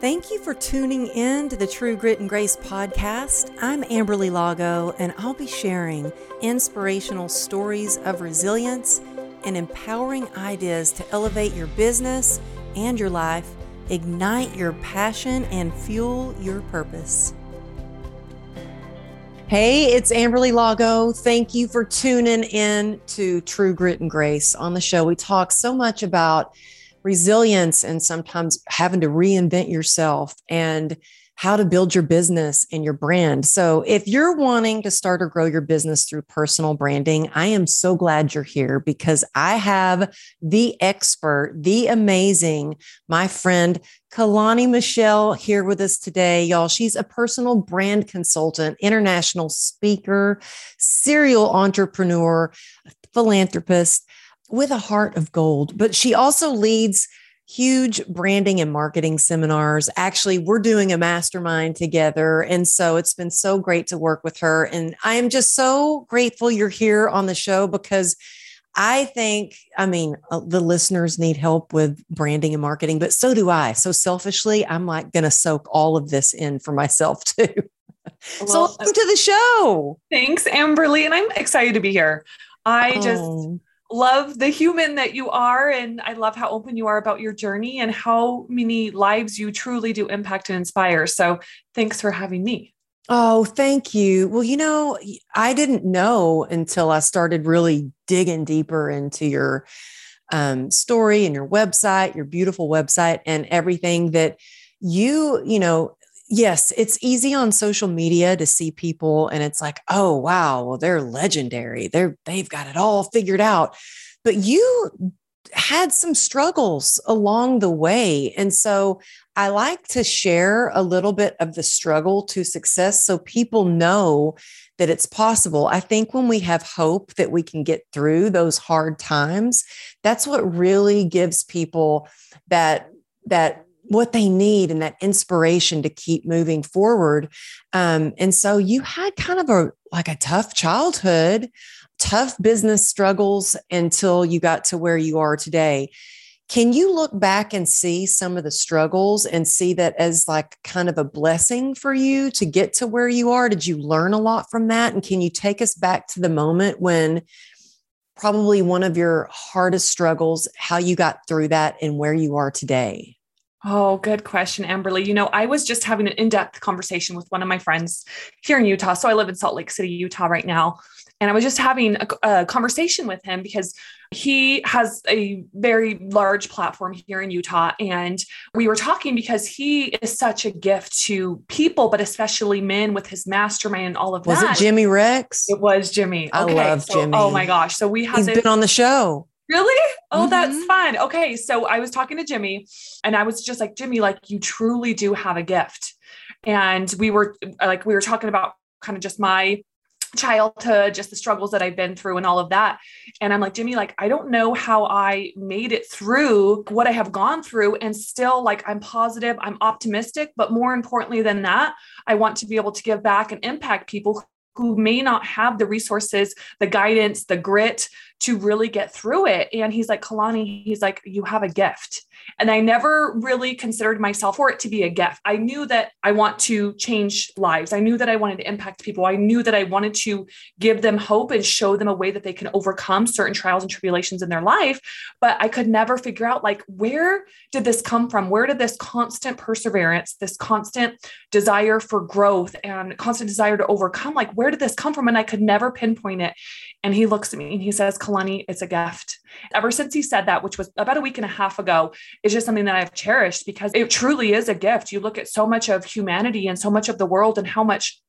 Thank you for tuning in to the True Grit and Grace podcast. I'm Amberly Lago, and I'll be sharing inspirational stories of resilience and empowering ideas to elevate your business and your life, ignite your passion, and fuel your purpose. Hey, it's Amberly Lago. Thank you for tuning in to True Grit and Grace. On the show, we talk so much about resilience and sometimes having to reinvent yourself and how to build your business and your brand. So, if you're wanting to start or grow your business through personal branding, I am so glad you're here because I have the expert, the amazing, my friend Kalani Michelle here with us today, y'all. She's a personal brand consultant, international speaker, serial entrepreneur, philanthropist with a heart of gold, but she also leads huge branding and marketing seminars. Actually, we're doing a mastermind together. And so it's been so great to work with her. And I am just so grateful you're here on the show because I think, I mean, uh, the listeners need help with branding and marketing, but so do I. So selfishly, I'm like going to soak all of this in for myself too. Well, so welcome to the show. Thanks, Amberly. And I'm excited to be here. I oh. Love the human that you are and i love how open you are about your journey and how many lives you truly do impact and inspire. So thanks for having me. Oh thank you. Well you know i didn't know until i started really digging deeper into your um, story and your website your beautiful website and everything that you you know yes, it's easy on social media to see people and it's like, oh wow, well they're legendary. They're they've got it all figured out. But you had some struggles along the way. And so I like to share a little bit of the struggle to success so people know that it's possible. I think when we have hope that we can get through those hard times, that's what really gives people that that what they need and that inspiration to keep moving forward. Um, and so you had kind of a like a tough childhood, tough business struggles until you got to where you are today. Can you look back and see some of the struggles and see that as like kind of a blessing for you to get to where you are? Did you learn a lot from that? And can you take us back to the moment when probably one of your hardest struggles, how you got through that and where you are today? Oh, good question, Amberly. You know, I was just having an in depth conversation with one of my friends here in Utah. So I live in Salt Lake City, Utah right now. And I was just having a, a, conversation with him because he has a very large platform here in Utah. And we were talking because he is such a gift to people, but especially men with his mastermind and all of was that. Was it Jimmy Rex? It was Jimmy. I love so, oh Jimmy. Oh my gosh. So we have He's this, been on the show. Really? Oh, mm-hmm. that's fun. Okay. So I was talking to Jimmy and I was just like, Jimmy, like you truly do have a gift. And we were like, we were talking about kind of just my childhood, just the struggles that I've been through and all of that. And I'm like, Jimmy, like, I don't know how I made it through what I have gone through. And still, like, I'm positive, I'm optimistic. But more importantly than that, I want to be able to give back and impact people who may not have the resources, the guidance, the grit to really get through it. And he's like, Kalani, he's like, you have a gift. And I never really considered myself for it to be a gift. I knew that I want to change lives. I knew that I wanted to impact people. I knew that I wanted to give them hope and show them a way that they can overcome certain trials and tribulations in their life. But I could never figure out, like, where did this come from? Where did this constant perseverance, this constant desire for growth and constant desire to overcome, like, where did this come from? And I could never pinpoint it. And he looks at me and he says, Kalani, it's a gift. Ever since he said that, which was about a week and a half ago, it's just something that I've cherished because it truly is a gift. You look at so much of humanity and so much of the world and how much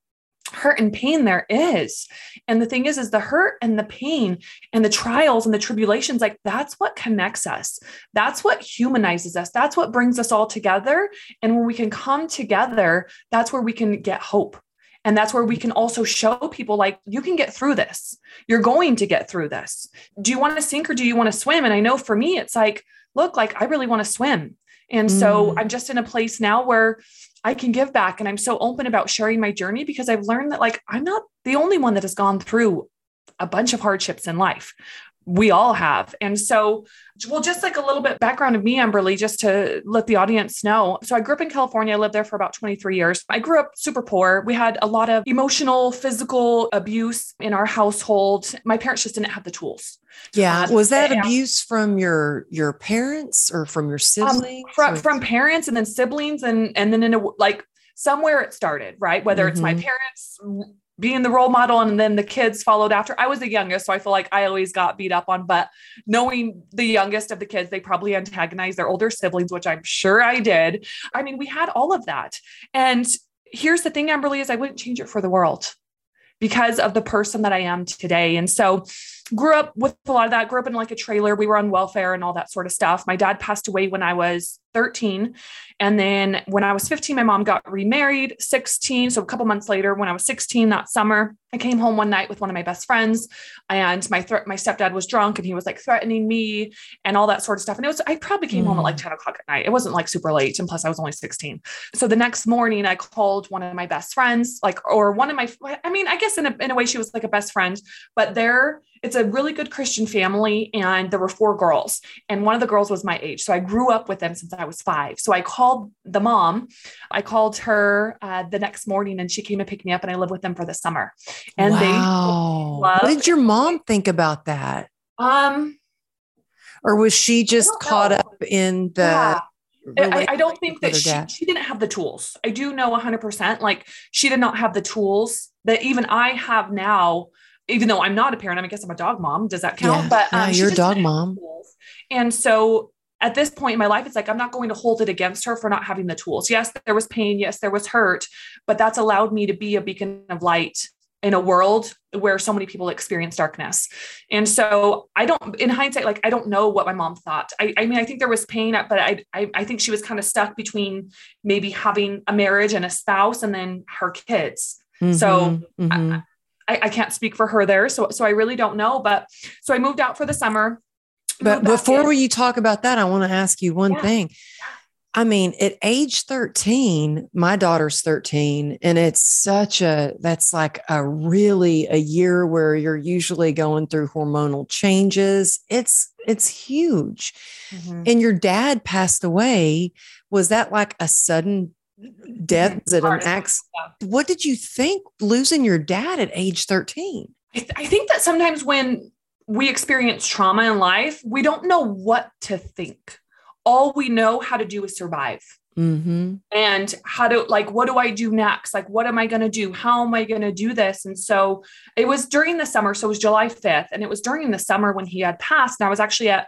hurt and pain there is. And the thing is, is the hurt and the pain and the trials and the tribulations, like that's what connects us. That's what humanizes us. That's what brings us all together. And when we can come together, that's where we can get hope. And that's where we can also show people like, you can get through this. You're going to get through this. Do you want to sink or do you want to swim? And I know for me, it's like, look, like I really want to swim. And mm. so I'm just in a place now where I can give back. And I'm so open about sharing my journey because I've learned that like I'm not the only one that has gone through a bunch of hardships in life. We all have. And so, well, just like a little bit background of me, Amberly, just to let the audience know. So, I grew up in California. I lived there for about 23 years. I grew up super poor. We had a lot of emotional, physical abuse in our household. My parents just didn't have the tools. Yeah. Uh, was that abuse from your your parents or from your um, siblings? Um, from, from parents and then siblings and and then in a like somewhere it started, right? Whether mm-hmm. it's my mm-hmm. parents being the role model and then the kids followed after. I was the youngest, so I feel like I always got beat up on, but knowing the youngest of the kids, they probably antagonized their older siblings, which I'm sure I did. I mean, we had all of that. And here's the thing, Amberly, is I wouldn't change it for the world because of the person that I am today. And so grew up with a lot of that, grew up in like a trailer. We were on welfare and all that sort of stuff. My dad passed away when I was 13. And then when I was 15, my mom got remarried, 16. So a couple months later, when I was 16 that summer, I came home one night with one of my best friends and my th- my stepdad was drunk and he was like threatening me and all that sort of stuff. And it was, I probably came mm. home at like mm. 10 o'clock at night. It wasn't like super late. And plus I was only 16. So the next morning I called one of my best friends, like, or one of my, I mean, I guess in a, in a way she was like a best friend, but they're, it's a really good Christian family. And there were four girls and one of the girls was my age. So I grew up with them since I was five. So I called the mom. I called her uh, the next morning and she came and picked me up and I lived with them for the summer. And wow. they what did your mom think about that? Um or was she just caught know. up in the yeah. I, I, don't think that she, she didn't have the tools. I do know 100%. Like she did not have the tools that even I have now even though I'm not a parent, I, mean, I guess I'm a dog mom. Does that count? Yeah, but um, yeah, you're a dog mom. And so at this point in my life, it's like I'm not going to hold it against her for not having the tools. Yes, there was pain. Yes, there was hurt, but that's allowed me to be a beacon of light in a world where so many people experience darkness. And so I don't, in hindsight, like I don't know what my mom thought. I, I mean, I think there was pain, but I, I, I think she was kind of stuck between maybe having a marriage and a spouse and then her kids. Mm-hmm, so mm-hmm. I, I, I can't speak for her there. So, so I really don't know. But so I moved out for the summer. But before you talk about that, I want to ask you one yeah. thing. I mean, at age 13, my daughter's 13, and it's such a that's like a really a year where you're usually going through hormonal changes. It's it's huge. Mm-hmm. And your dad passed away. Was that like a sudden death? Was it an accident? What did you think losing your dad at age 13? I, th- I think that sometimes when we experience trauma in life, we don't know what to think. All we know how to do is survive. Mm-hmm. And how to, like, what do I do next? Like, what am I going to do? How am I going to do this? And so it was during the summer. So it was July 5th. And it was during the summer when he had passed. And I was actually at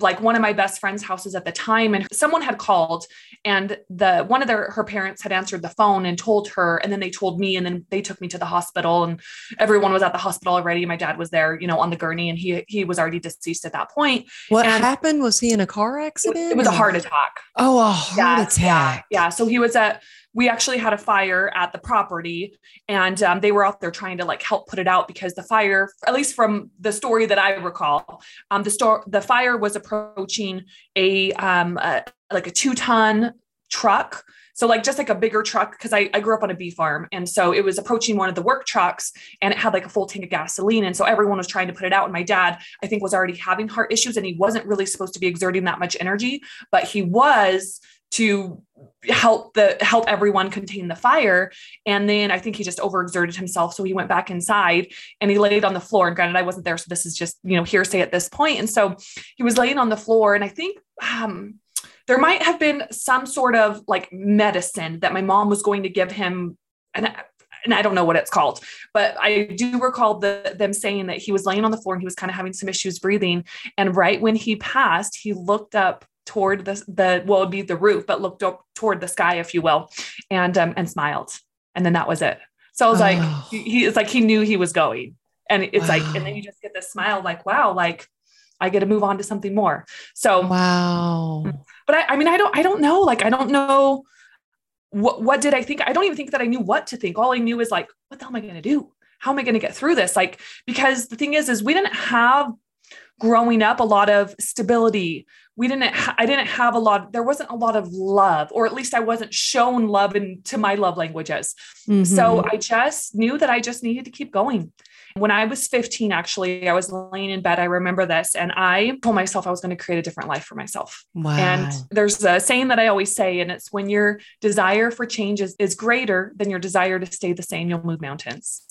like one of my best friend's houses at the time and someone had called and the one of their her parents had answered the phone and told her and then they told me and then they took me to the hospital and everyone was at the hospital already. My dad was there you know on the gurney and he he was already deceased at that point. What and happened? Was he in a car accident it was a heart attack. Oh a heart yeah, attack. yeah, yeah. So he was at we actually had a fire at the property and um, they were out there trying to like help put it out because the fire at least from the story that i recall um, the store the fire was approaching a, um, a like a two ton truck. So like just like a bigger truck because I, I grew up on a bee farm. And so it was approaching one of the work trucks and it had like a full tank of gasoline. And so everyone was trying to put it out. And my dad i think was already having heart issues and he wasn't really supposed to be exerting that much energy but he was to help the help everyone contain the fire. And then i think he just overexerted himself. So he went back inside and he laid on the floor. And granted i wasn't there so this is just you know hearsay at this point. And so he was laying on the floor. And i think um, there might have been some sort of like medicine that my mom was going to give him. And and I don't know what it's called, but I do recall the, them saying that he was laying on the floor and he was kind of having some issues breathing. And right when he passed, he looked up toward the the well, would be the roof, but looked up toward the sky, if you will, and um, and smiled, and then that was it. So I was oh. like, he, he it's like he knew he was going, and it's wow. like, and then you just get this smile, like, wow, like I get to move on to something more. So wow. But I, I mean, I don't, I don't know. Like, I don't know what what did I think. I don't even think that I knew what to think. All I knew is like, what the hell am I going to do? How am I going to get through this? Like, because the thing is, is we didn't have growing up a lot of stability we didn't ha- i didn't have a lot there wasn't a lot of love or at least i wasn't shown love into my love languages mm-hmm. so i just knew that i just needed to keep going When I was 15, actually, I was laying in bed. I remember this, and I told myself I was going to create a different life for myself. Wow. And there's a saying that I always say, and it's when your desire for change is, is greater than your desire to stay the same, you'll move mountains.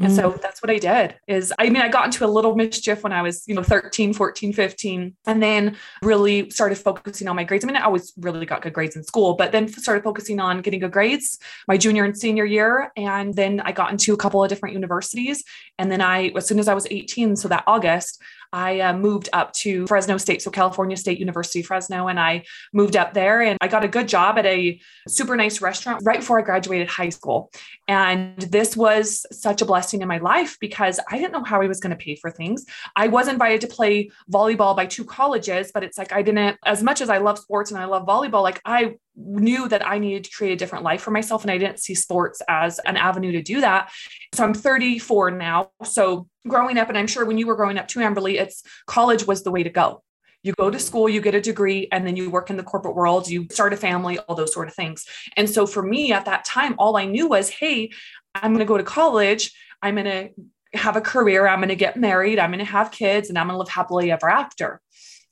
And so mm. that's what I did is I mean I got into a little mischief when I was, you know, 13, 14, 15 and then really started focusing on my grades. I mean I always really got good grades in school, but then started focusing on getting good grades my junior and senior year and then I got into a couple of different universities and then I as soon as I was 18 so that August I uh, moved up to Fresno State, so California State University, Fresno, and I moved up there and I got a good job at a super nice restaurant right before I graduated high school. And this was such a blessing in my life because I didn't know how I was going to pay for things. I was invited to play volleyball by two colleges, but it's like I didn't, as much as I love sports and I love volleyball, like I knew that I needed to create a different life for myself. And I didn't see sports as an avenue to do that. So I'm 34 now. So growing up, and I'm sure when you were growing up too, Amberly, it's college was the way to go. You go to school, you get a degree, and then you work in the corporate world, you start a family, all those sort of things. And so for me at that time, all I knew was, hey, I'm going to go to college. I'm going to have a career. I'm going to get married. I'm going to have kids, and I'm going to live happily ever after.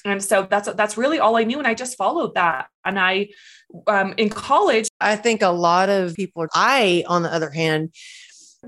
And so that's that's really all I knew, and I just followed that. And I, um, in college, I think a lot of people. I, on the other hand,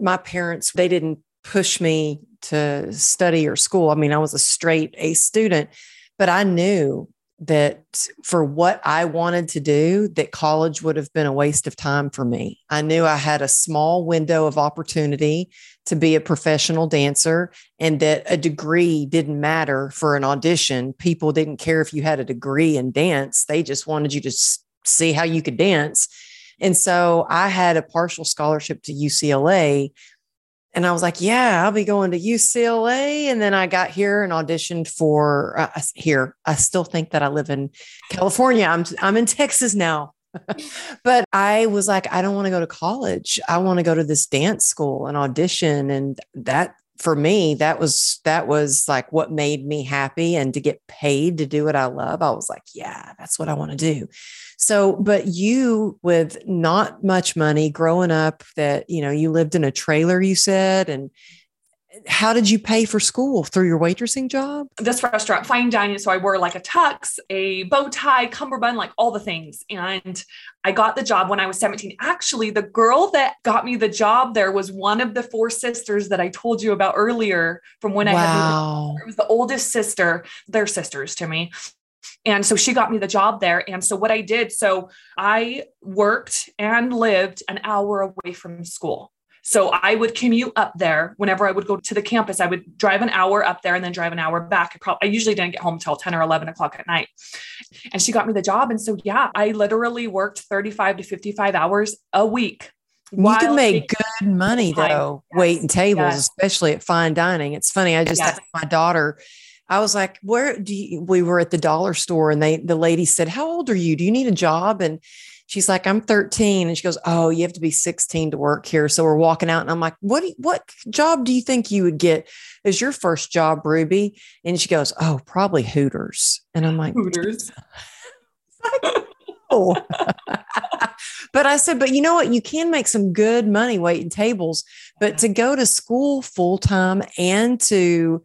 my parents they didn't push me to study or school. I mean, I was a straight A student, but I knew that for what I wanted to do, that college would have been a waste of time for me. I knew I had a small window of opportunity to be a professional dancer and that a degree didn't matter for an audition. People didn't care if you had a degree in dance, they just wanted you to see how you could dance. And so I had a partial scholarship to UCLA and I was like, yeah, I'll be going to UCLA. And then I got here and auditioned for uh, here. I still think that I live in California. I'm I'm in Texas now. but I was like, I don't want to go to college. I want to go to this dance school and audition. And that for me, that was that was like what made me happy. And to get paid to do what I love, I was like, yeah, that's what I want to do. So, but you with not much money growing up, that, you know, you lived in a trailer, you said, and how did you pay for school through your waitressing job? This restaurant, fine dining. So I wore like a tux, a bow tie, cummerbund, like all the things. And I got the job when I was 17. Actually, the girl that got me the job there was one of the four sisters that I told you about earlier from when wow. I had. It was the oldest sister. They're sisters to me. And so she got me the job there. And so what I did, so I worked and lived an hour away from school. So I would commute up there whenever I would go to the campus. I would drive an hour up there and then drive an hour back. I, probably, I usually didn't get home until 10 or 11 o'clock at night. And she got me the job. And so, yeah, I literally worked 35 to 55 hours a week. You can make good money though, yes. waiting tables, yes. especially at fine dining. It's funny. I just yes. asked my daughter, I was like, where do you, we were at the dollar store and they, the lady said, how old are you? Do you need a job? And she's like, I'm 13. And she goes, Oh, you have to be 16 to work here. So we're walking out and I'm like, what, you, what job do you think you would get as your first job, Ruby? And she goes, Oh, probably Hooters. And I'm like, Hooters. oh. but I said, but you know what? You can make some good money waiting tables, but to go to school full time and to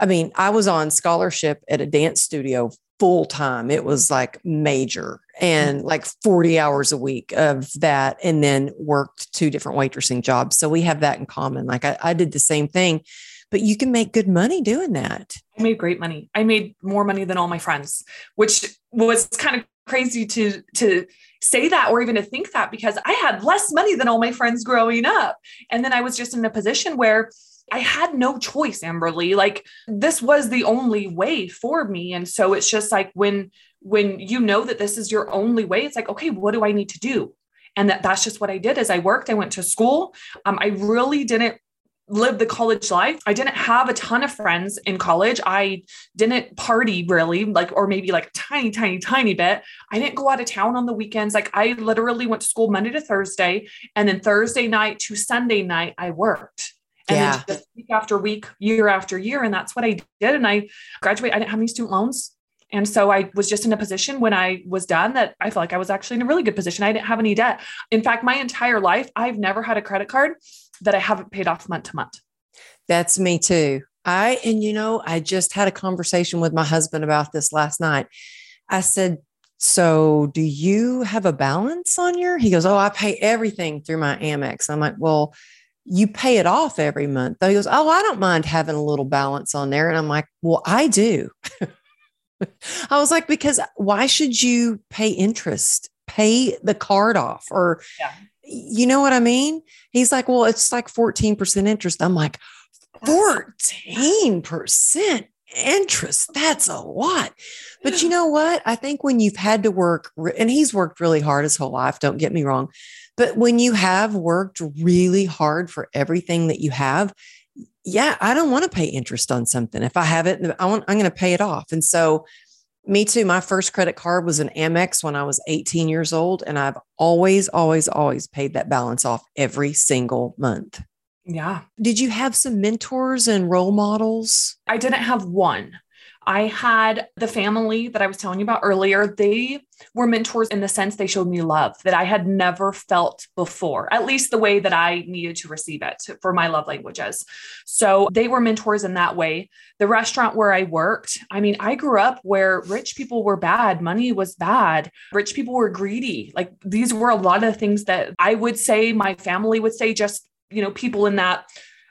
I mean, I was on scholarship at a dance studio full time. It was like major and mm. like 40 hours a week of that, and then worked two different waitressing jobs. So we have that in common. Like I, I did the same thing, but you can make good money doing that. I made great money. I made more money than all my friends, which was kind of crazy to to say that or even to think that because I had less money than all my friends growing up. And then I was just in a position where I had no choice, Amberly. Like this was the only way for me. And so it's just like when when you know that this is your only way, it's like, okay, what do I need to do? And that that's just what I did as I worked. I went to school. Um, I really didn't live the college life. I didn't have a ton of friends in college. I didn't party really, like, or maybe like a tiny, tiny, tiny bit. I didn't go out of town on the weekends. Like, I literally went to school Monday to Thursday. And then Thursday night to Sunday night, I worked and yeah. then just week after week, year after year. And that's what I did. And I graduated, I didn't have any student loans. And so I was just in a position when I was done that I felt like I was actually in a really good position. I didn't have any debt. In fact, my entire life, I've never had a credit card that I haven't paid off month to month. That's me too. I, and you know, I just had a conversation with my husband about this last night. I said, So do you have a balance on your? He goes, Oh, I pay everything through my Amex. I'm like, Well, you pay it off every month. He goes, Oh, I don't mind having a little balance on there. And I'm like, Well, I do. I was like, Because why should you pay interest? Pay the card off or, yeah. You know what I mean? He's like, Well, it's like 14% interest. I'm like, 14% interest. That's a lot. But you know what? I think when you've had to work, and he's worked really hard his whole life, don't get me wrong. But when you have worked really hard for everything that you have, yeah, I don't want to pay interest on something. If I have it, I want, I'm going to pay it off. And so, me too. My first credit card was an Amex when I was 18 years old. And I've always, always, always paid that balance off every single month. Yeah. Did you have some mentors and role models? I didn't have one. I had the family that I was telling you about earlier. They were mentors in the sense they showed me love that I had never felt before, at least the way that I needed to receive it for my love languages. So they were mentors in that way. The restaurant where I worked, I mean, I grew up where rich people were bad, money was bad, rich people were greedy. Like these were a lot of things that I would say, my family would say, just you know, people in that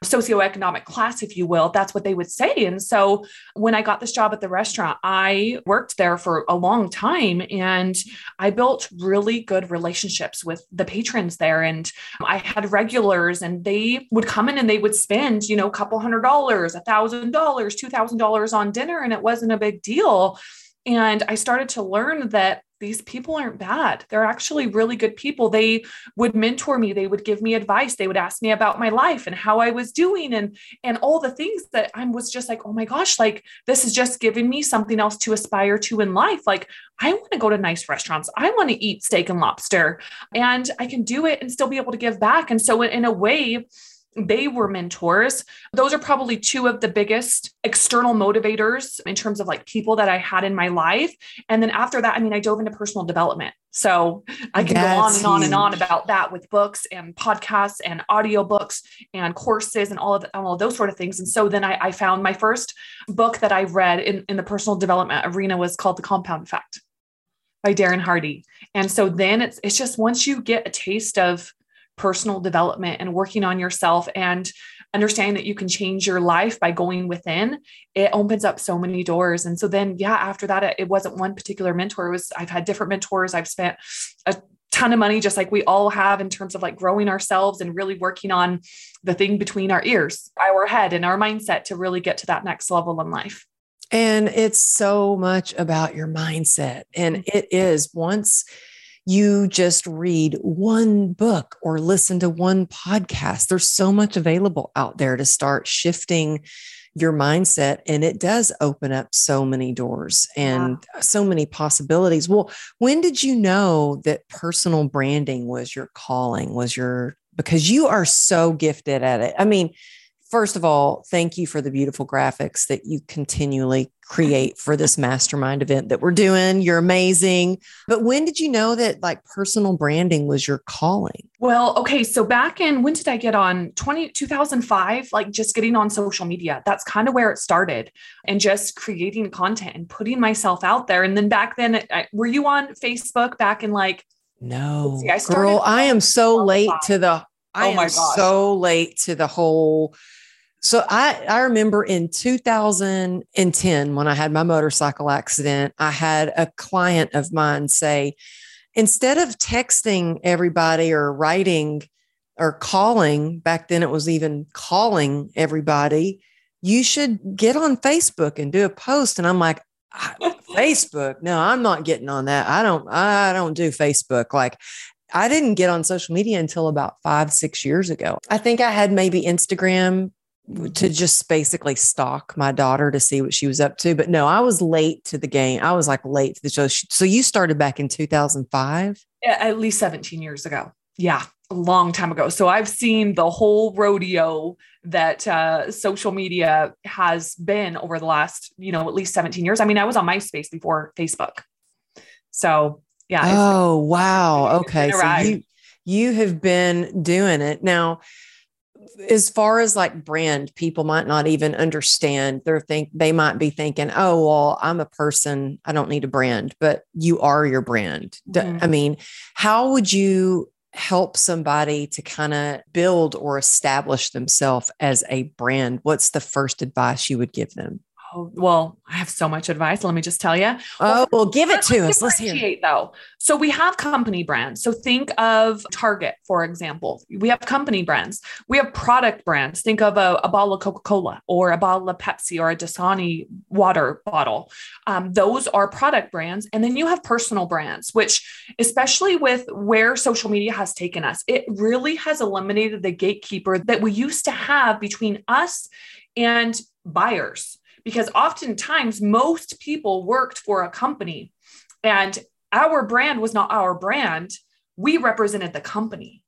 socioeconomic class, if you will, that's what they would say. And so when I got this job at the restaurant, I worked there for a long time and I built really good relationships with the patrons there. And I had regulars and they would come in and they would spend, you know, a couple hundred dollars, a thousand dollars, two thousand dollars on dinner. And it wasn't a big deal. And I started to learn that these people aren't bad. They're actually really good people. They would mentor me, they would give me advice, they would ask me about my life and how I was doing and and all the things that I was just like, "Oh my gosh, like this is just giving me something else to aspire to in life. Like I want to go to nice restaurants. I want to eat steak and lobster and I can do it and still be able to give back." And so in a way, they were mentors. Those are probably two of the biggest external motivators in terms of like people that I had in my life. And then after that, I mean, I dove into personal development. So I can That's go on and on and on about that with books and podcasts and audiobooks and courses and all of, all of those sort of things. And so then I, I found my first book that I read in, in the personal development arena was called The Compound Effect by Darren Hardy. And so then it's it's just once you get a taste of personal development and working on yourself and understanding that you can change your life by going within it opens up so many doors. And so then yeah after that it wasn't one particular mentor. It was i've had different mentors. I've spent a ton of money just like we all have in terms of like growing ourselves and really working on the thing between our ears our head and our mindset to really get to that next level in life. And it's so much about your mindset. And mm-hmm. it is once you just read one book or listen to one podcast. There's so much available out there to start shifting your mindset and it does open up so many doors and yeah. so many possibilities. Well, when did you know that personal branding was your calling, was your because you are so gifted at it. I mean, first of all, thank you for the beautiful graphics that you continually create for this mastermind event that we're doing. You're amazing. But when did you know that like personal branding was your calling? Well, okay. So back in when did I get on 20, 2005? Like just getting on social media. That's kind of where it started and just creating content and putting myself out there. And then back then, were you on Facebook back in like, no, see, I girl, I am so late to the I oh my am gosh. so late to the whole so I, I remember in 2010, when I had my motorcycle accident, I had a client of mine say, instead of texting everybody or writing or calling, back then it was even calling everybody, you should get on Facebook and do a post. And I'm like, Facebook? No, I'm not getting on that. I don't, I don't do Facebook. Like I didn't get on social media until about five, six years ago. I think I had maybe Instagram to just basically stalk my daughter to see what she was up to. But no, I was late to the game. I was like late to the show. So you started back in 2005? At least 17 years ago. Yeah, a long time ago. So I've seen the whole rodeo that uh, social media has been over the last, you know, at least 17 years. I mean, I was on MySpace before Facebook. So yeah. Oh, wow. Okay. So you, you have been doing it now as far as like brand, people might not even understand. They're think they might be thinking, "Oh, well, I'm a person. I don't need a brand." But you are your brand. Mm-hmm. I mean, how would you help somebody to kind of build or establish themselves as a brand? What's the first advice you would give them? Oh, well, I have so much advice. Let me just tell you. Oh, well, give it to us. Let's hear. Though, so we have company brands. So think of Target, for example. We have company brands. We have product brands. Think of a, a bottle of Coca Cola or a bottle of Pepsi or a Dasani water bottle. Um, those are product brands, and then you have personal brands, which, especially with where social media has taken us, it really has eliminated the gatekeeper that we used to have between us and buyers because oftentimes most people worked for a company and our brand was not our brand. We represented the company.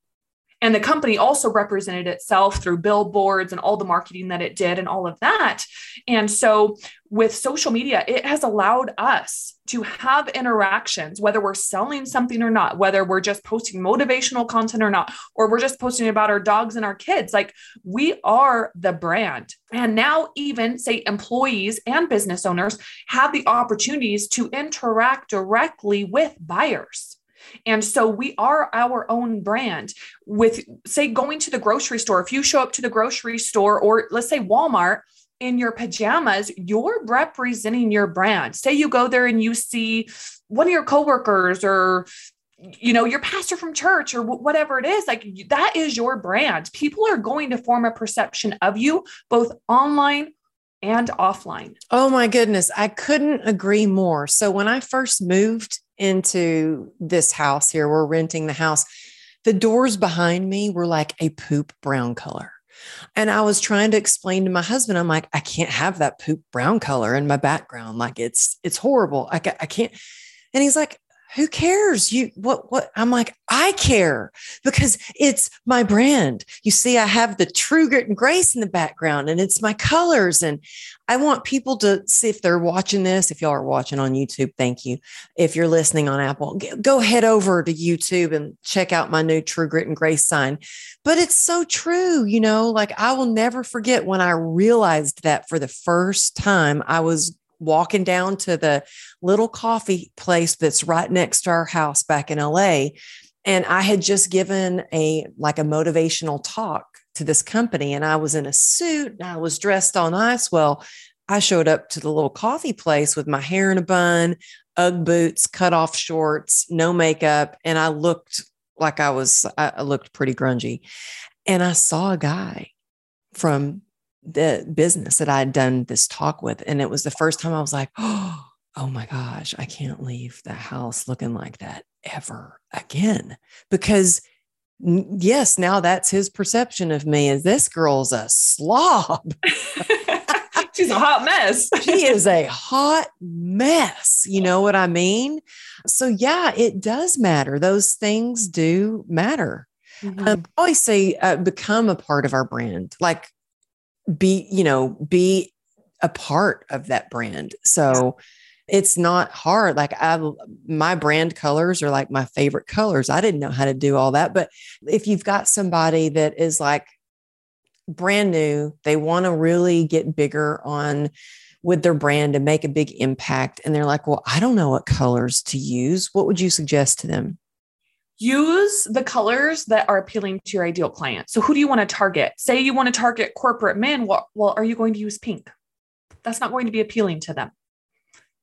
And the company also represented itself through billboards and all the marketing that it did and all of that. And so with social media, it has allowed us to have interactions, whether we're selling something or not, whether we're just posting motivational content or not, or we're just posting about our dogs and our kids. Like we are the brand. And now, even say employees and business owners have the opportunities to interact directly with buyers. And so we are our own brand with, say, going to the grocery store. If you show up to the grocery store or let's say Walmart, in your pajamas, you're representing your brand. Say you go there and you see one of your coworkers or you know your pastor from church or whatever it is like that is your brand people are going to form a perception of you both online and offline oh my goodness i couldn't agree more so when i first moved into this house here. We're renting the house. The doors behind me were like a poop brown color. And I was trying to explain to my husband, I'm like, I can't have that poop brown color in my background. Like it's, it's horrible. I, I can't. And he's like, who cares? You what what I'm like, I care because it's my brand. You see, I have the true grit and grace in the background and it's my colors. And I want people to see if they're watching this. If y'all are watching on YouTube, thank you. If you're listening on Apple, go head over to YouTube and check out my new true grit and grace sign. But it's so true, you know, like I will never forget when I realized that for the first time I was walking down to the little coffee place that's right next to our house back in LA. And I had just given a like a motivational talk to this company, and I was in a suit and I was dressed all nice. Well, I showed up to the little coffee place with my hair in a bun, Ugg boots, cut off shorts, no makeup, and I looked like I was, I looked pretty grungy. And I saw a guy from the business that I had done this talk with. And it was the first time I was like, oh, oh my gosh, I can't leave the house looking like that ever again. Because yes, now that's his perception of me is this girl's a slob. She's a hot mess. she is a hot mess. You know what I mean? So, yeah, it does matter. Those things do matter. Mm-hmm. Um, I always say uh, become a part of our brand. Like be, you know, be a part of that brand. So it's not hard. Like I my brand colors are like my favorite colors. I didn't know how to do all that, but if you've got somebody that is like brand new, they want to really get bigger on with their brand and make a big impact and they're like, "Well, I don't know what colors to use." What would you suggest to them? Use the colors that are appealing to your ideal client. So, who do you want to target? Say you want to target corporate men. Well, well, are you going to use pink? That's not going to be appealing to them.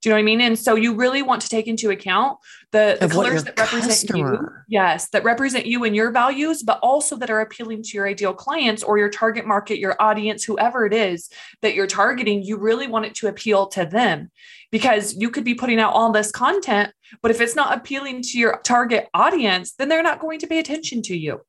Do you know what I mean? And so you really want to take into account the, the colors that represent customer. you. Yes, that represent you and your values, but also that are appealing to your ideal clients or your target market, your audience, whoever it is that you're targeting. You really want it to appeal to them because you could be putting out all this content, but if it's not appealing to your target audience, then they're not going to pay attention to you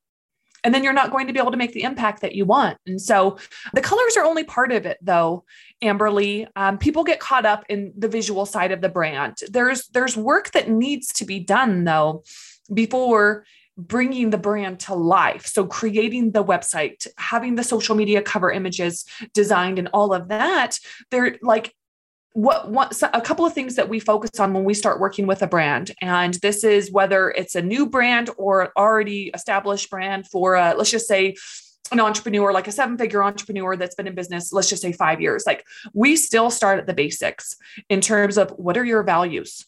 and then you're not going to be able to make the impact that you want. And so the colors are only part of it, though. Amberly, um, people get caught up in the visual side of the brand. There's there's work that needs to be done though before bringing the brand to life. So creating the website, having the social media cover images designed, and all of that. They're like what, what a couple of things that we focus on when we start working with a brand and this is whether it's a new brand or already established brand for a, let's just say an entrepreneur, like a seven figure entrepreneur that's been in business, let's just say five years, like we still start at the basics in terms of what are your values?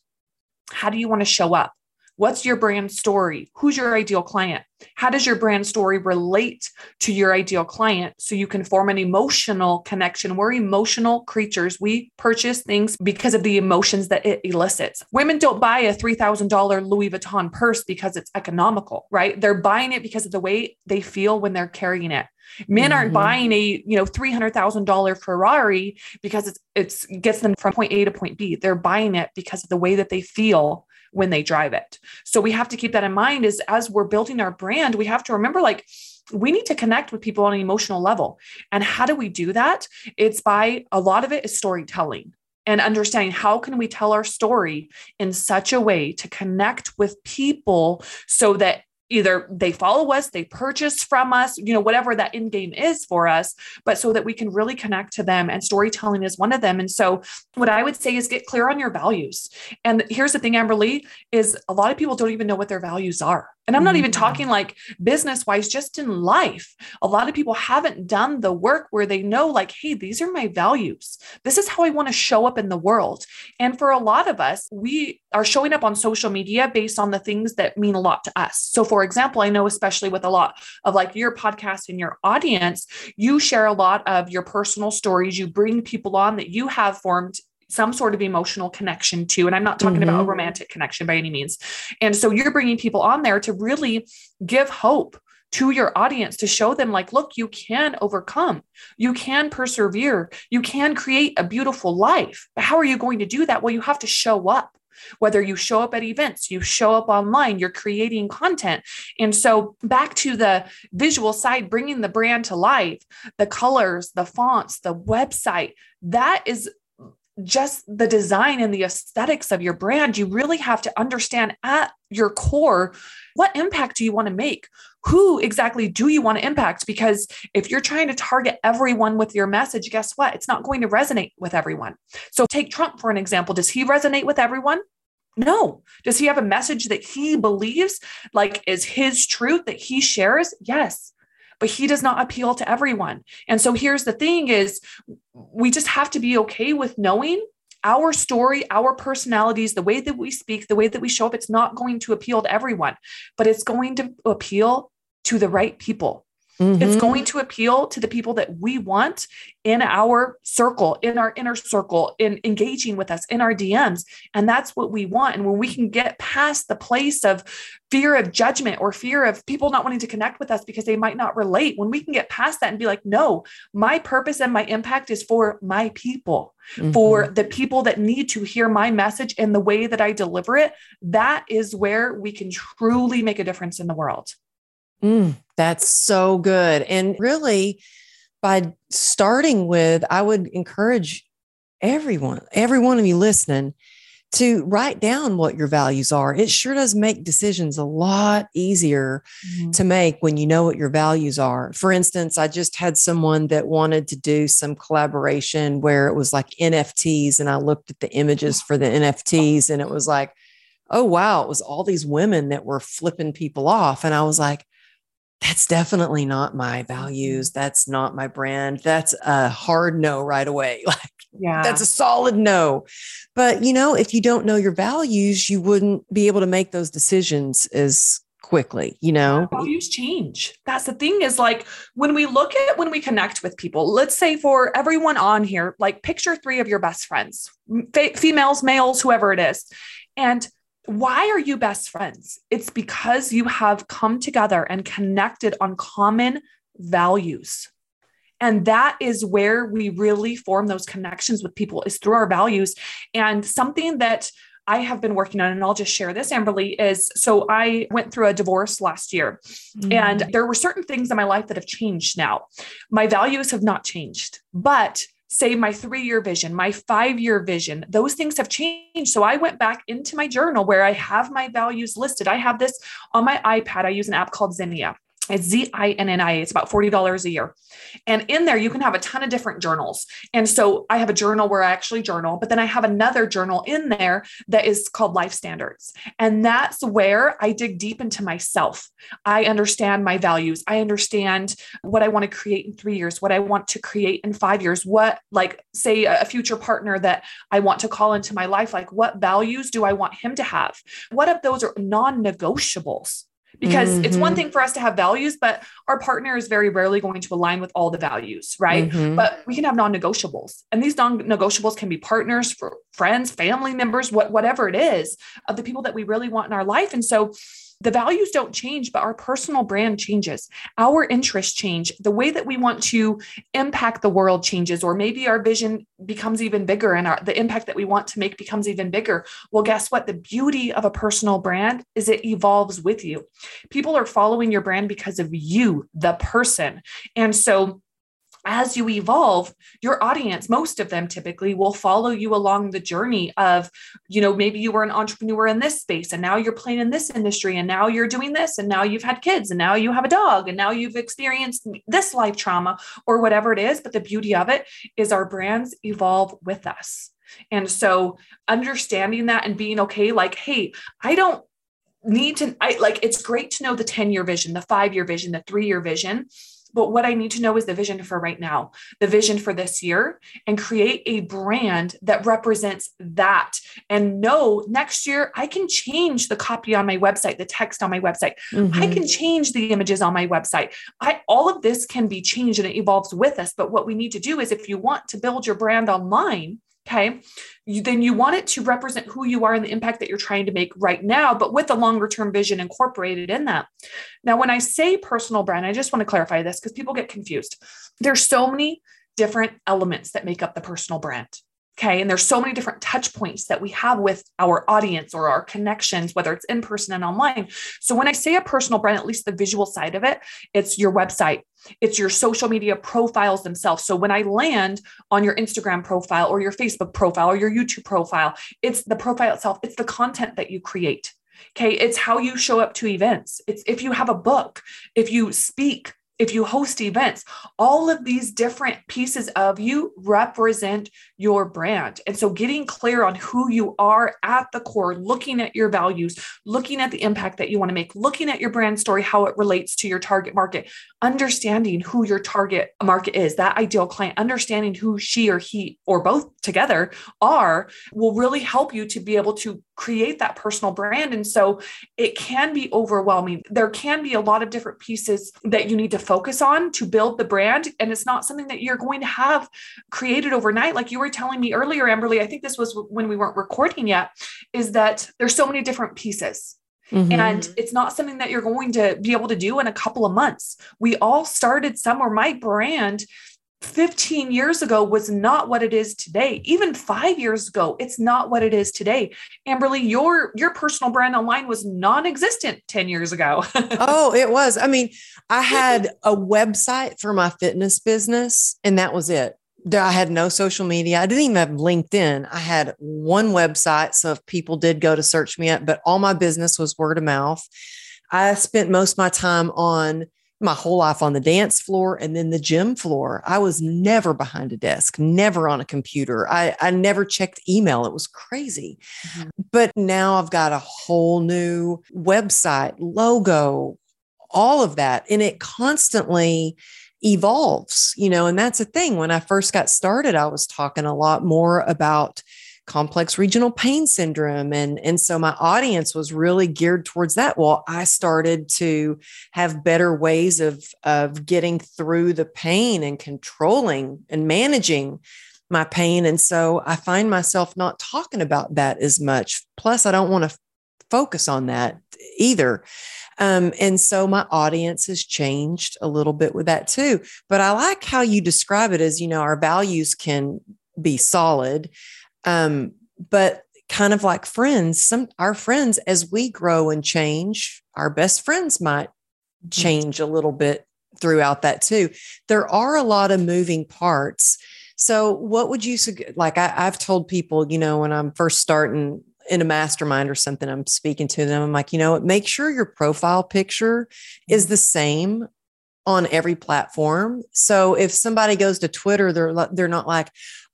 How do you want to show up? What's your brand story? Who's your ideal client? How does your brand story relate to your ideal client so you can form an emotional connection? We're emotional creatures. We purchase things because of the emotions that it elicits. Women don't buy a $3,000 Louis Vuitton purse because it's economical, right? They're buying it because of the way they feel when they're carrying it. Men aren't mm-hmm. buying a, you know, $300,000 Ferrari because it's it's gets them from point A to point B. They're buying it because of the way that they feel when they drive it. So we have to keep that in mind is as we're building our brand, we have to remember like we need to connect with people on an emotional level. And how do we do that? It's by a lot of it is storytelling and understanding how can we tell our story in such a way to connect with people so that either they follow us, they purchase from us, you know, whatever that in game is for us, but so that we can really connect to them. And storytelling is one of them. And so, what I would say is get clear on your values. And here's the thing, Amberly, is a lot of people don't even know what their values are. And I'm not even mm-hmm. talking like business wise, just in life. A lot of people haven't done the work where they know, like, hey, these are my values. This is how I want to show up in the world. And for a lot of us, we are showing up on social media based on the things that mean a lot to us. So, for example, I know, especially with a lot of like your podcast and your audience, you share a lot of your personal stories. You bring people on that you have formed some sort of emotional connection to. And I'm not talking mm-hmm. about a mm-hmm. romantic connection by any means. And so you're bringing people on there to really give hope to your audience to show them like look you can overcome you can persevere you can create a beautiful life but how are you going to do that well you have to show up whether you show up at events, you show up online, you're creating content. And so, back to the visual side, bringing the brand to life, the colors, the fonts, the website, that is just the design and the aesthetics of your brand, you really have to understand at your core what impact do you want to make? Who exactly do you want to impact? Because if you're trying to target everyone with your message, guess what? It's not going to resonate with everyone. So take Trump for an example. Does he resonate with everyone? No. Does he have a message that he believes like is his truth that he shares? Yes but he does not appeal to everyone. And so here's the thing is we just have to be okay with knowing our story, our personalities, the way that we speak, the way that we show up, it's not going to appeal to everyone, but it's going to appeal to the right people. Mm-hmm. It's going to appeal to the people that we want in our circle, in our inner circle, in engaging with us in our DMs. And that's what we want. And when we can get past the place of fear of judgment or fear of people not wanting to connect with us because they might not relate, when we can get past that and be like, no, my purpose and my impact is for my people, mm-hmm. for the people that need to hear my message and the way that I deliver it, that is where we can truly make a difference in the world. Mm, that's so good. And really, by starting with, I would encourage everyone, every one of you listening, to write down what your values are. It sure does make decisions a lot easier mm-hmm. to make when you know what your values are. For instance, I just had someone that wanted to do some collaboration where it was like NFTs, and I looked at the images for the NFTs, and it was like, oh, wow, it was all these women that were flipping people off. And I was like, that's definitely not my values. Mm-hmm. That's not my brand. That's a hard no right away. Like, yeah, that's a solid no. But, you know, if you don't know your values, you wouldn't be able to make those decisions as quickly, you know? Values change. That's the thing is like when we look at when we connect with people, let's say for everyone on here, like picture three of your best friends, females, males, whoever it is. And why are you best friends? It's because you have come together and connected on common values. And that is where we really form those connections with people is through our values. And something that I have been working on, and I'll just share this, Amberly, is so I went through a divorce last year, mm. and there were certain things in my life that have changed now. My values have not changed, but say my three year vision, my five year vision, those things have changed. So I went back into my journal where I have my values listed. I have this on my iPad. I use an app called Zinnia. It's Z I N N I. It's about $40 a year. And in there, you can have a ton of different journals. And so I have a journal where I actually journal, but then I have another journal in there that is called Life Standards. And that's where I dig deep into myself. I understand my values. I understand what I want to create in three years, what I want to create in five years, what, like, say, a future partner that I want to call into my life, like, what values do I want him to have? What if those are non negotiables? Because mm-hmm. it's one mm-hmm. thing for us to have values but our partner is very rarely going to align with all the values right mm-hmm. but we can have non-negotiables and these non-negotiables can be partners for friends family members what, whatever it is of the people that we really want in our life and so the values don't change, but our personal brand changes. Our interests change. The way that we want to impact the world changes, or maybe our vision becomes even bigger and our, the impact that we want to make becomes even bigger. Well, guess what? The beauty of a personal brand is it evolves with you. People are following your brand because of you, the person. And so, as you evolve your audience most of them typically will follow you along the journey of you know maybe you were an entrepreneur in this space and now you're playing in this industry and now you're doing this and now you've had kids and now you have a dog and now you've experienced this life trauma or whatever it is. But the beauty of it is our brands evolve with us. And so understanding that and being okay like hey i don't need to i like it's great to know the 10 year vision the 5 year vision the 3 year vision but what I need to know is the vision for right now, the vision for this year, and create a brand that represents that. And know next year I can change the copy on my website, the text on my website. Mm-hmm. I can change the images on my website. I all of this can be changed and it evolves with us. But what we need to do is if you want to build your brand online, okay? You, then you want it to represent who you are and the impact that you're trying to make right now but with a longer term vision incorporated in that. Now when i say personal brand i just want to clarify this because people get confused. There's so many different elements that make up the personal brand Okay. And there's so many different touch points that we have with our audience or our connections, whether it's in person and online. So when I say a personal brand, at least the visual side of it, it's your website, it's your social media profiles themselves. So when I land on your Instagram profile or your Facebook profile or your YouTube profile, it's the profile itself, it's the content that you create. Okay. It's how you show up to events. It's if you have a book, if you speak, if you host events, all of these different pieces of you represent your brand. And so getting clear on who you are at the core, looking at your values, looking at the impact that you want to make, looking at your brand story, how it relates to your target market, understanding who your target market is, that ideal client, understanding who she or he or both together are will really help you to be able to create that personal brand. And so it can be overwhelming. There can be a lot of different pieces that you need to focus on to build the brand. And it's not something that you're going to have created overnight. Like you were telling me earlier, Amberly, I think this was when we weren't recording yet, is that there's so many different pieces. Mm-hmm. And it's not something that you're going to be able to do in a couple of months. We all started somewhere. My brand 15 years ago was not what it is today even 5 years ago it's not what it is today amberly your your personal brand online was non-existent 10 years ago oh it was i mean i had a website for my fitness business and that was it I had no social media. I didn't even have LinkedIn. I had one website. So if people did go to search me up, but all my business was word of mouth. I spent most of my time on my whole life on the dance floor and then the gym floor. I was never behind a desk, never on a computer. I, I never checked email. It was crazy. Mm-hmm. But now I've got a whole new website, logo, all of that. And it constantly evolves, you know, and that's a thing. When I first got started, I was talking a lot more about complex regional pain syndrome and and so my audience was really geared towards that. Well i started to have better ways of of getting through the pain and controlling and managing my pain and so i find myself not talking about that as much. Plus i don't want to f- focus on that either. Um, and so my audience has changed a little bit with that too. But i like how you describe it as you know our values can be solid um, but kind of like friends, some our friends, as we grow and change, our best friends might mm-hmm. change a little bit throughout that too. There are a lot of moving parts. So, what would you like? I, I've told people, you know, when I'm first starting in a mastermind or something, I'm speaking to them. I'm like, you know, make sure your profile picture is the same on every platform. So if somebody goes to Twitter, they're they're not like,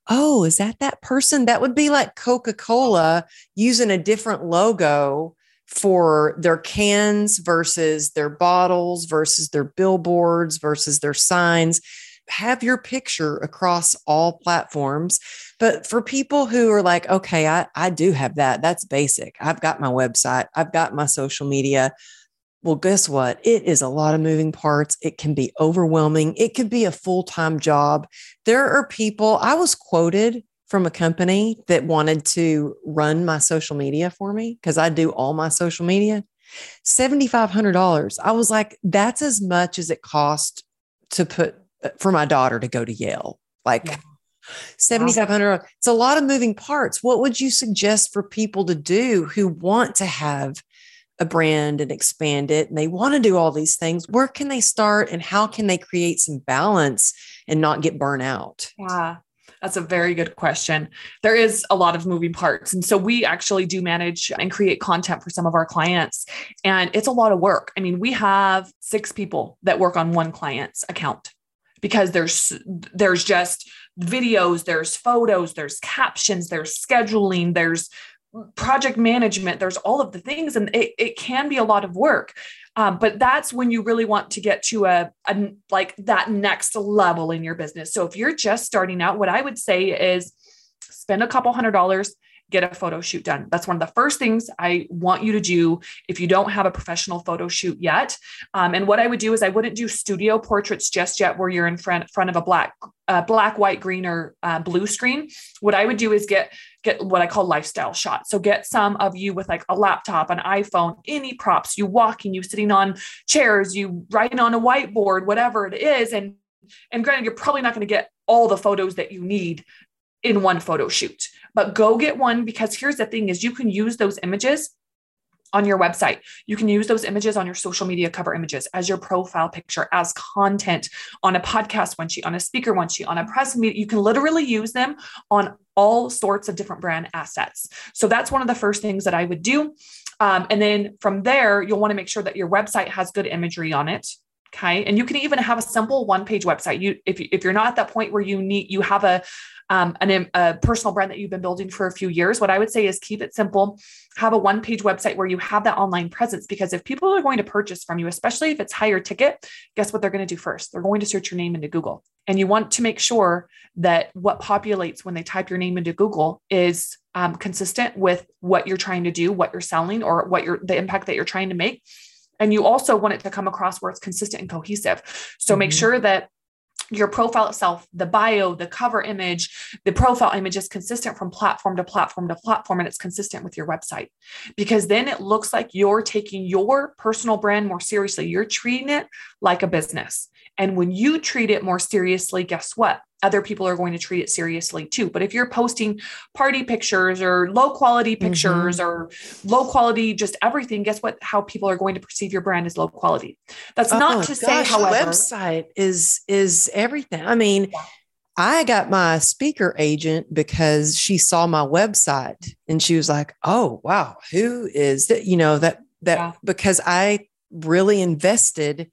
oh, is that that person? That would be like Coca Cola using a different logo for their cans versus their bottles versus their billboards versus their signs. Have your picture across all platforms. But for people who are like, okay, I, I do have that, that's basic. I've got my website, I've got my social media. Well, guess what? It is a lot of moving parts. It can be overwhelming. It could be a full time job. There are people, I was quoted from a company that wanted to run my social media for me because I do all my social media. $7,500. I was like, that's as much as it cost to put uh, for my daughter to go to Yale. Like, yeah. 7500 it's a lot of moving parts what would you suggest for people to do who want to have a brand and expand it and they want to do all these things where can they start and how can they create some balance and not get burnt out yeah that's a very good question. There is a lot of moving parts. And so we actually do manage and create content for some of our clients. And it's a lot of work. I mean, we have six people that work on one client's account because there's there's just videos, there's photos, there's captions, there's scheduling, there's project management, there's all of the things. And it, it can be a lot of work. Um, but that's when you really want to get to a, a like that next level in your business. So if you're just starting out, what I would say is spend a couple hundred dollars, get a photo shoot done. That's one of the first things I want you to do if you don't have a professional photo shoot yet. Um, and what I would do is I wouldn't do studio portraits just yet, where you're in front front of a black, uh, black, white, green, or uh, blue screen. What I would do is get get what I call lifestyle shots. So get some of you with like a laptop, an iPhone, any props, you walking, you sitting on chairs, you writing on a whiteboard, whatever it is, and and granted, you're probably not going to get all the photos that you need in one photo shoot but go get one because here's the thing is you can use those images on your website. You can use those images on your social media cover images as your profile picture, as content on a podcast one sheet, on a speaker one sheet, on a press meet. You can literally use them on all sorts of different brand assets. So that's one of the first things that I would do. Um, and then from there, you'll want to make sure that your website has good imagery on it. Okay. And you can even have a simple one page website. You, if, if you're not at that point where you need, you have a, um, an, a personal brand that you've been building for a few years, what I would say is keep it simple. Have a one page website where you have that online presence. Because if people are going to purchase from you, especially if it's higher ticket, guess what they're going to do first? They're going to search your name into Google. And you want to make sure that what populates when they type your name into Google is um, consistent with what you're trying to do, what you're selling, or what you're the impact that you're trying to make. And you also want it to come across where it's consistent and cohesive. So mm-hmm. make sure that your profile itself, the bio, the cover image, the profile image is consistent from platform to platform to platform, and it's consistent with your website. Because then it looks like you're taking your personal brand more seriously. You're treating it like a business. And when you treat it more seriously, guess what? Other people are going to treat it seriously too. But if you're posting party pictures or low quality pictures mm-hmm. or low quality, just everything, guess what? How people are going to perceive your brand is low quality. That's oh, not to gosh, say, however, website is is everything. I mean, yeah. I got my speaker agent because she saw my website and she was like, "Oh, wow, who is that?" You know that that yeah. because I really invested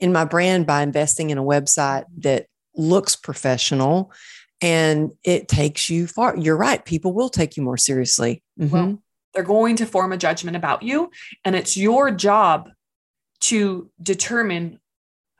in my brand by investing in a website that looks professional and it takes you far. You're right. People will take you more seriously. Mm-hmm. Well, they're going to form a judgment about you. And it's your job to determine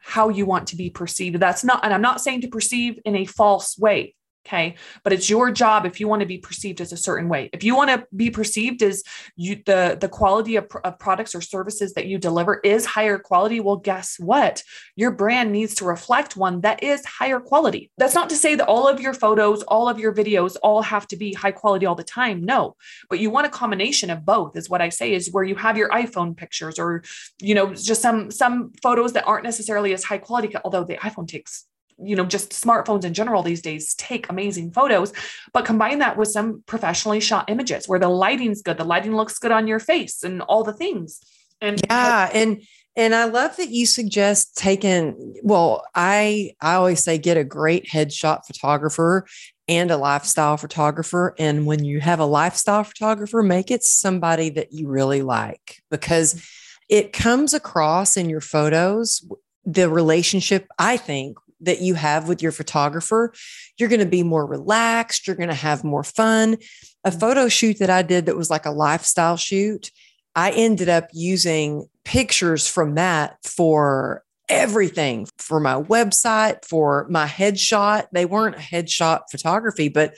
how you want to be perceived. That's not, and I'm not saying to perceive in a false way. Okay. But it's your job if you want to be perceived as a certain way. If you want to be perceived as you the, the quality of, of products or services that you deliver is higher quality, well, guess what? Your brand needs to reflect one that is higher quality. That's not to say that all of your photos, all of your videos all have to be high quality all the time. No, but you want a combination of both, is what I say, is where you have your iPhone pictures or, you know, just some some photos that aren't necessarily as high quality, although the iPhone takes you know just smartphones in general these days take amazing photos but combine that with some professionally shot images where the lighting's good the lighting looks good on your face and all the things and yeah and And I love that you suggest taking, well, I I always say get a great headshot photographer and a lifestyle photographer. And when you have a lifestyle photographer, make it somebody that you really like because it comes across in your photos the relationship, I think, that you have with your photographer. You're going to be more relaxed, you're going to have more fun. A mm-hmm. photo shoot that I did that was like a lifestyle shoot, I ended up using pictures from that for everything for my website, for my headshot. They weren't headshot photography, but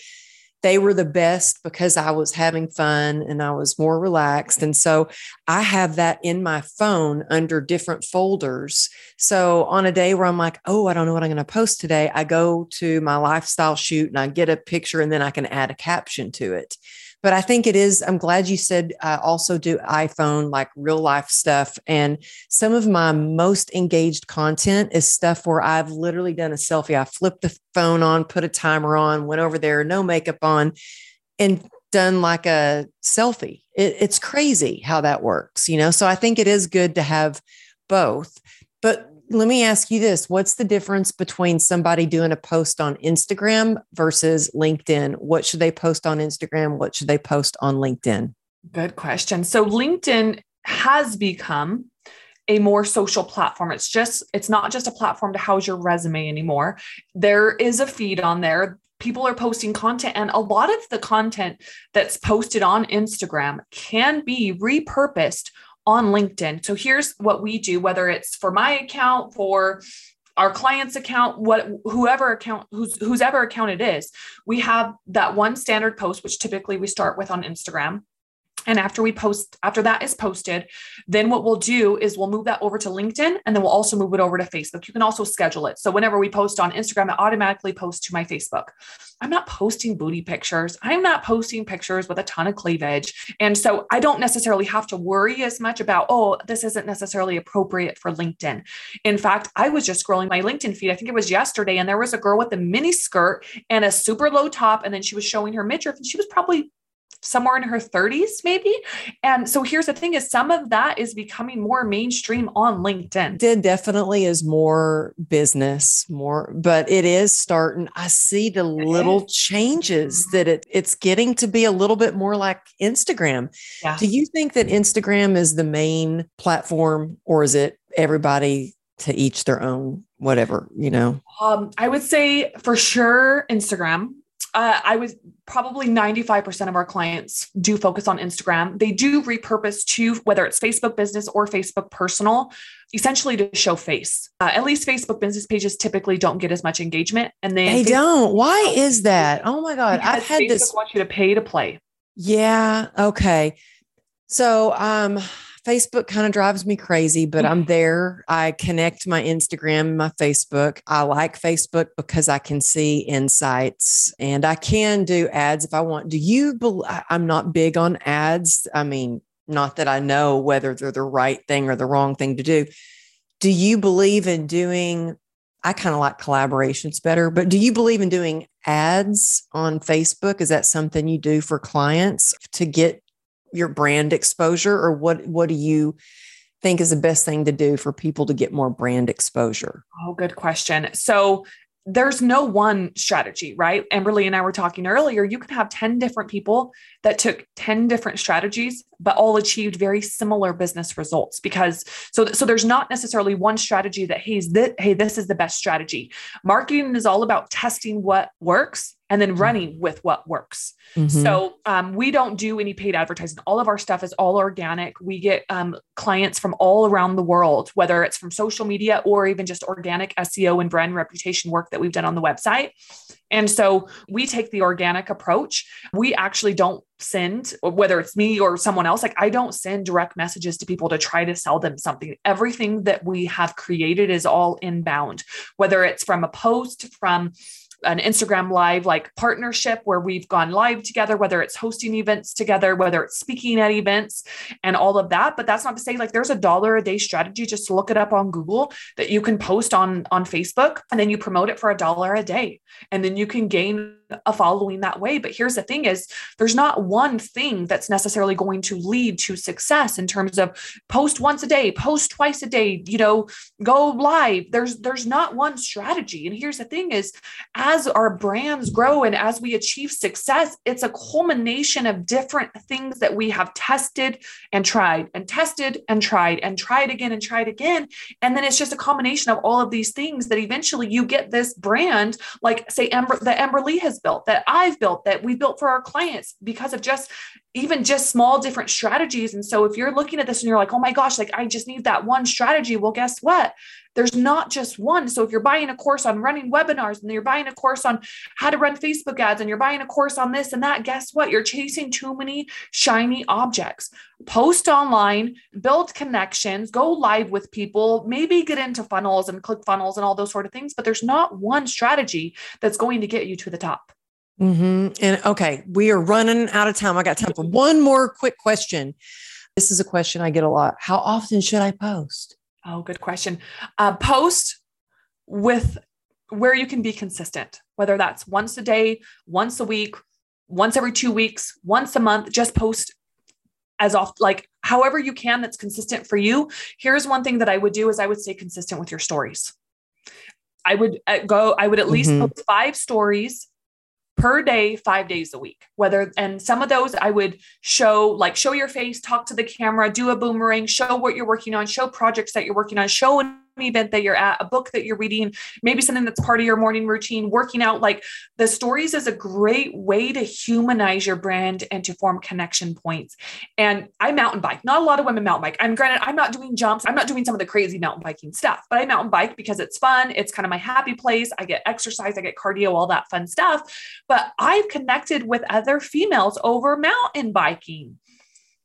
they were the best because I was having fun and I was more relaxed. And so I have that in my phone under different folders. So on a day where I'm like, oh, I don't know what I'm going to post today, I go to my lifestyle shoot and I get a picture and then I can add a caption to it but I think it is. I'm glad you said uh, also do iPhone like real life stuff. And some of my most engaged content is stuff where I've literally done a selfie. I flipped the phone on, put a timer on, went over there, no makeup on, and done like a selfie. It, it's crazy how that works, you know? So I think it is good to have both. But let me ask you this what's the difference between somebody doing a post on Instagram versus LinkedIn? What should they post on Instagram? What should they post on LinkedIn? Good question. So, LinkedIn has become a more social platform. It's just, it's not just a platform to house your resume anymore. There is a feed on there. People are posting content, and a lot of the content that's posted on Instagram can be repurposed on LinkedIn. So here's what we do, whether it's for my account, for our client's account, what whoever account, whose whosever account it is, we have that one standard post, which typically we start with on Instagram. And after we post, after that is posted, then what we'll do is we'll move that over to LinkedIn and then we'll also move it over to Facebook. You can also schedule it. So whenever we post on Instagram, it automatically posts to my Facebook. I'm not posting booty pictures. I'm not posting pictures with a ton of cleavage. And so I don't necessarily have to worry as much about, oh, this isn't necessarily appropriate for LinkedIn. In fact, I was just scrolling my LinkedIn feed. I think it was yesterday, and there was a girl with a mini skirt and a super low top. And then she was showing her midriff, and she was probably somewhere in her 30s maybe. And so here's the thing is some of that is becoming more mainstream on linkedin. It definitely is more business more but it is starting i see the little changes that it it's getting to be a little bit more like instagram. Yeah. do you think that instagram is the main platform or is it everybody to each their own whatever you know? Um, i would say for sure instagram uh, I was probably 95% of our clients do focus on Instagram. They do repurpose to whether it's Facebook business or Facebook personal, essentially to show face. Uh, at least Facebook business pages typically don't get as much engagement. And they, they Facebook, don't. Why is that? Oh my God. I've had Facebook this. want you to pay to play. Yeah. Okay. So, um, Facebook kind of drives me crazy, but I'm there. I connect my Instagram, my Facebook. I like Facebook because I can see insights and I can do ads if I want. Do you believe I'm not big on ads? I mean, not that I know whether they're the right thing or the wrong thing to do. Do you believe in doing I kind of like collaborations better, but do you believe in doing ads on Facebook? Is that something you do for clients to get your brand exposure or what what do you think is the best thing to do for people to get more brand exposure? Oh, good question. So there's no one strategy, right? Amberly and I were talking earlier. You could have 10 different people that took 10 different strategies, but all achieved very similar business results because so, so there's not necessarily one strategy that, hey, this, hey, this is the best strategy. Marketing is all about testing what works and then mm-hmm. running with what works. Mm-hmm. So um, we don't do any paid advertising. All of our stuff is all organic. We get um, clients from all around the world, whether it's from social media or even just organic SEO and brand reputation work that we've done on the website. And so we take the organic approach. We actually don't send, whether it's me or someone else, like I don't send direct messages to people to try to sell them something. Everything that we have created is all inbound, whether it's from a post, from an Instagram live like partnership where we've gone live together, whether it's hosting events together, whether it's speaking at events and all of that. But that's not to say like there's a dollar a day strategy. Just look it up on Google that you can post on on Facebook and then you promote it for a dollar a day. And then you can gain a following that way. But here's the thing is there's not one thing that's necessarily going to lead to success in terms of post once a day, post twice a day, you know, go live. There's there's not one strategy. And here's the thing is as our brands grow and as we achieve success, it's a culmination of different things that we have tested and tried and tested and tried and tried again and tried again. And then it's just a combination of all of these things that eventually you get this brand like say Amber that Amberly has built, that I've built, that we built for our clients because of just even just small different strategies. And so if you're looking at this and you're like, oh my gosh, like I just need that one strategy. Well, guess what? There's not just one. So if you're buying a course on running webinars and you're buying a course on how to run Facebook ads and you're buying a course on this and that, guess what? You're chasing too many shiny objects. Post online, build connections, go live with people, maybe get into funnels and click funnels and all those sort of things. But there's not one strategy that's going to get you to the top. Mm-hmm. And okay, we are running out of time. I got time for one more quick question. This is a question I get a lot. How often should I post? Oh, good question. Uh, post with where you can be consistent, whether that's once a day, once a week, once every two weeks, once a month, just post as often, like however you can that's consistent for you. Here's one thing that I would do is I would stay consistent with your stories. I would uh, go, I would at least mm-hmm. post five stories per day, five days a week. Whether, and some of those I would show, like show your face, talk to the camera, do a boomerang, show what you're working on, show projects that you're working on, show an event that you're at, a book that you're reading, maybe something that's part of your morning routine, working out. Like the stories is a great way to humanize your brand and to form connection points. And I mountain bike. Not a lot of women mountain bike. I'm granted, I'm not doing jumps. I'm not doing some of the crazy mountain biking stuff, but I mountain bike because it's fun. It's kind of my happy place. I get exercise, I get cardio, all that fun stuff. But I've connected with other females over mountain biking.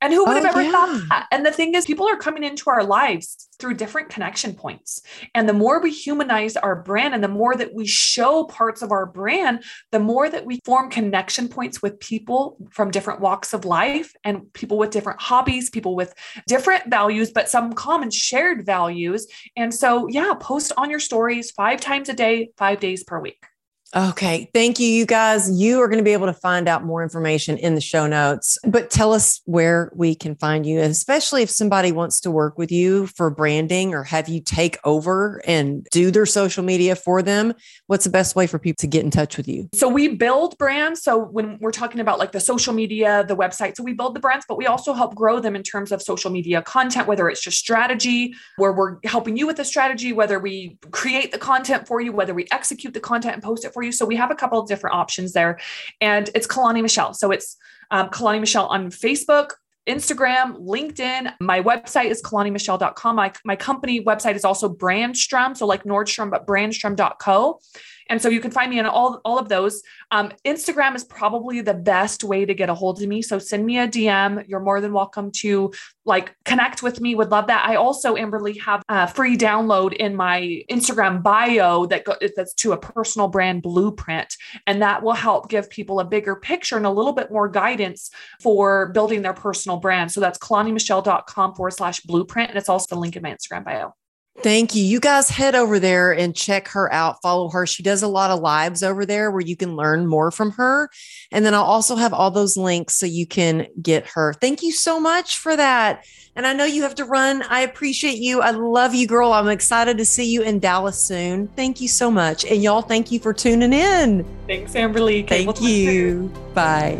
And who would have oh, ever yeah. thought that? And the thing is, people are coming into our lives through different connection points. And the more we humanize our brand and the more that we show parts of our brand, the more that we form connection points with people from different walks of life and people with different hobbies, people with different values, but some common shared values. And so, yeah, post on your stories five times a day, five days per week. Okay. Thank you, you guys. You are going to be able to find out more information in the show notes, but tell us where we can find you, especially if somebody wants to work with you for branding or have you take over and do their social media for them. What's the best way for people to get in touch with you? So we build brands. So when we're talking about like the social media, the website, so we build the brands, but we also help grow them in terms of social media content, whether it's just strategy, where we're helping you with the strategy, whether we create the content for you, whether we execute the content and post it for you. So we have a couple of different options there. And it's Kalani Michelle. So it's um, Kalani Michelle on Facebook, Instagram, LinkedIn. My website is kalanimichelle.com. My, my company website is also Brandstrom. So like Nordstrom, but brandstrom.co. And so you can find me on all, all of those. Um, Instagram is probably the best way to get a hold of me. So send me a DM. You're more than welcome to like connect with me. Would love that. I also, Amberly, have a free download in my Instagram bio that go, that's to a personal brand blueprint. And that will help give people a bigger picture and a little bit more guidance for building their personal brand. So that's kalanimichelle.com forward slash blueprint. And it's also the link in my Instagram bio. Thank you. You guys head over there and check her out, follow her. She does a lot of lives over there where you can learn more from her. And then I'll also have all those links so you can get her. Thank you so much for that. And I know you have to run. I appreciate you. I love you, girl. I'm excited to see you in Dallas soon. Thank you so much. And y'all, thank you for tuning in. Thanks, Amberly. Thank you. Bye.